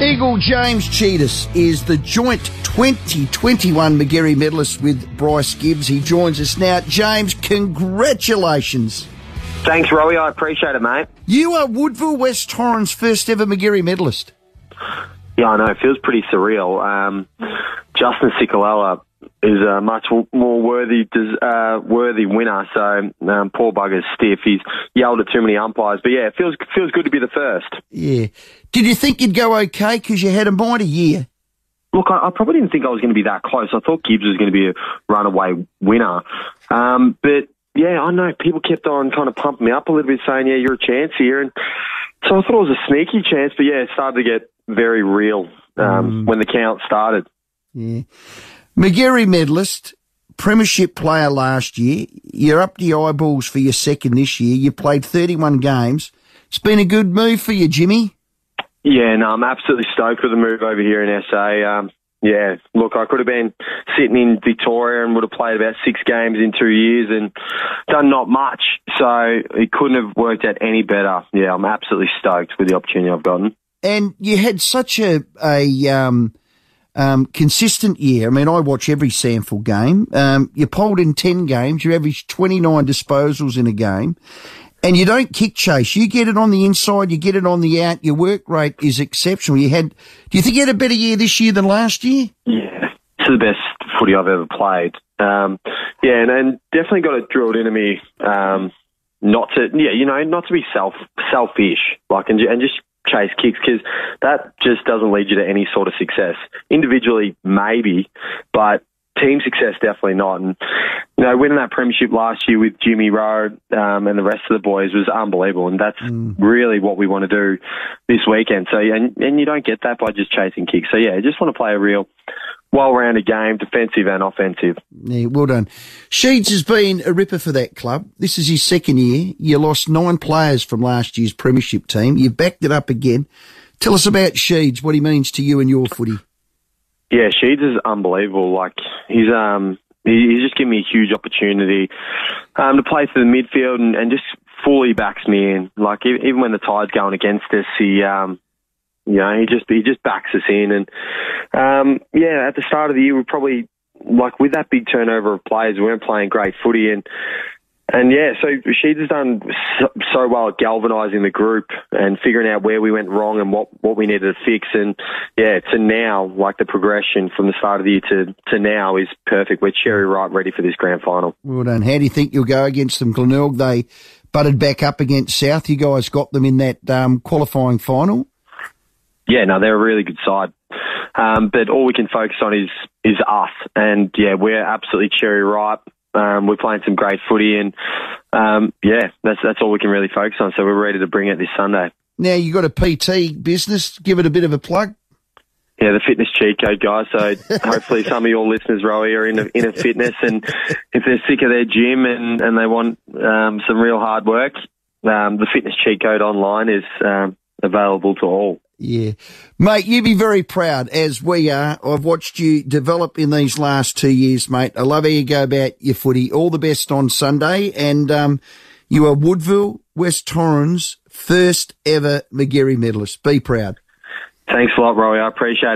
Eagle James Tsitas is the joint 2021 Magarey medalist with Bryce Gibbs. He joins us now. James, congratulations. Thanks, Rowie. I appreciate it, mate. You are Woodville West Torrens' first ever Magarey medalist. Yeah, I know. It feels pretty surreal. Um, Justin Cicolella is a much more worthy uh, worthy winner. So um, poor bugger's stiff. He's yelled at too many umpires. But yeah, it feels feels good to be the first. Yeah. Did you think you'd go okay because you had a mighty year? Look, I, I, probably didn't think I was going to be that close. I thought Gibbs was going to be a runaway winner. Um, but yeah, I know people kept on kind of pumping me up a little bit, saying, "Yeah, you're a chance here." And so I thought it was a sneaky chance, but yeah, it started to get very real um, mm. when the count started. Yeah. Magarey medalist, premiership player last year. You're up to your eyeballs for your second this year. You played 31 games. It's been a good move for you, Jimmy. Yeah, no, I'm absolutely stoked with the move over here in SA. Um, yeah, look, I could have been sitting in Victoria and would have played about six games in two years and done not much. So it couldn't have worked out any better. Yeah, I'm absolutely stoked with the opportunity I've gotten. And you had such a a um, um, consistent year. I mean, I watch every SANFL game. Um, you polled in 10 games, you average 29 disposals in a game, and you don't kick chase. You get it on the inside, you get it on the out. Your work rate is exceptional. You had, do you think you had a better year this year than last year? Yeah, it's the best footy I've ever played. Um, yeah, and, and, definitely got it drilled into me. Um, not to, yeah, you know, not to be self selfish, like, and, and just chase kicks because that just doesn't lead you to any sort of success. Individually, maybe, but team success definitely not. And you know, winning that premiership last year with Jimmy Rowe um, and the rest of the boys was unbelievable, and that's mm. really what we want to do this weekend. So, and and you don't get that by just chasing kicks. So yeah, I just want to play a real well-rounded game, defensive and offensive. Yeah, well done. Sheeds has been a ripper for that club. This is his second year. You lost nine players from last year's premiership team. You've backed it up again. Tell us about Sheeds, what he means to you and your footy. Yeah, Sheeds is unbelievable. Like he's um he's just given me a huge opportunity um, to play for the midfield and, and just fully backs me in. Like even when the tide's going against us, he um you know, he just he just backs us in, and um, yeah, at the start of the year, we probably like with that big turnover of players, we weren't playing great footy, and and yeah, so she's done so, so well at galvanising the group and figuring out where we went wrong and what what we needed to fix, and yeah, to now, like the progression from the start of the year to to now is perfect. We're cherry ripe, ready for this grand final. Well done. How do you think you'll go against them, Glenelg? They butted back up against South. You guys got them in that um, qualifying final yeah, no, they're a really good side. Um, but all we can focus on is is us, and yeah, we're absolutely cherry ripe. Um, we're playing some great footy, and um, yeah, that's that's all we can really focus on. So we're ready to bring it this Sunday. Now you got a PT business. Give it a bit of a plug. Yeah, the fitness cheat code, guys. So hopefully some of your listeners, Rowie, are in a, in a fitness, and if they're sick of their gym and and they want um, some real hard work, um, the fitness cheat code online is um, available to all. Yeah. Mate, you be very proud as we are. I've watched you develop in these last two years, mate. I love how you go about your footy. All the best on Sunday. And, um, you are Woodville, West Torrens' first ever Magarey medalist. Be proud. Thanks a lot, Roy. I appreciate it.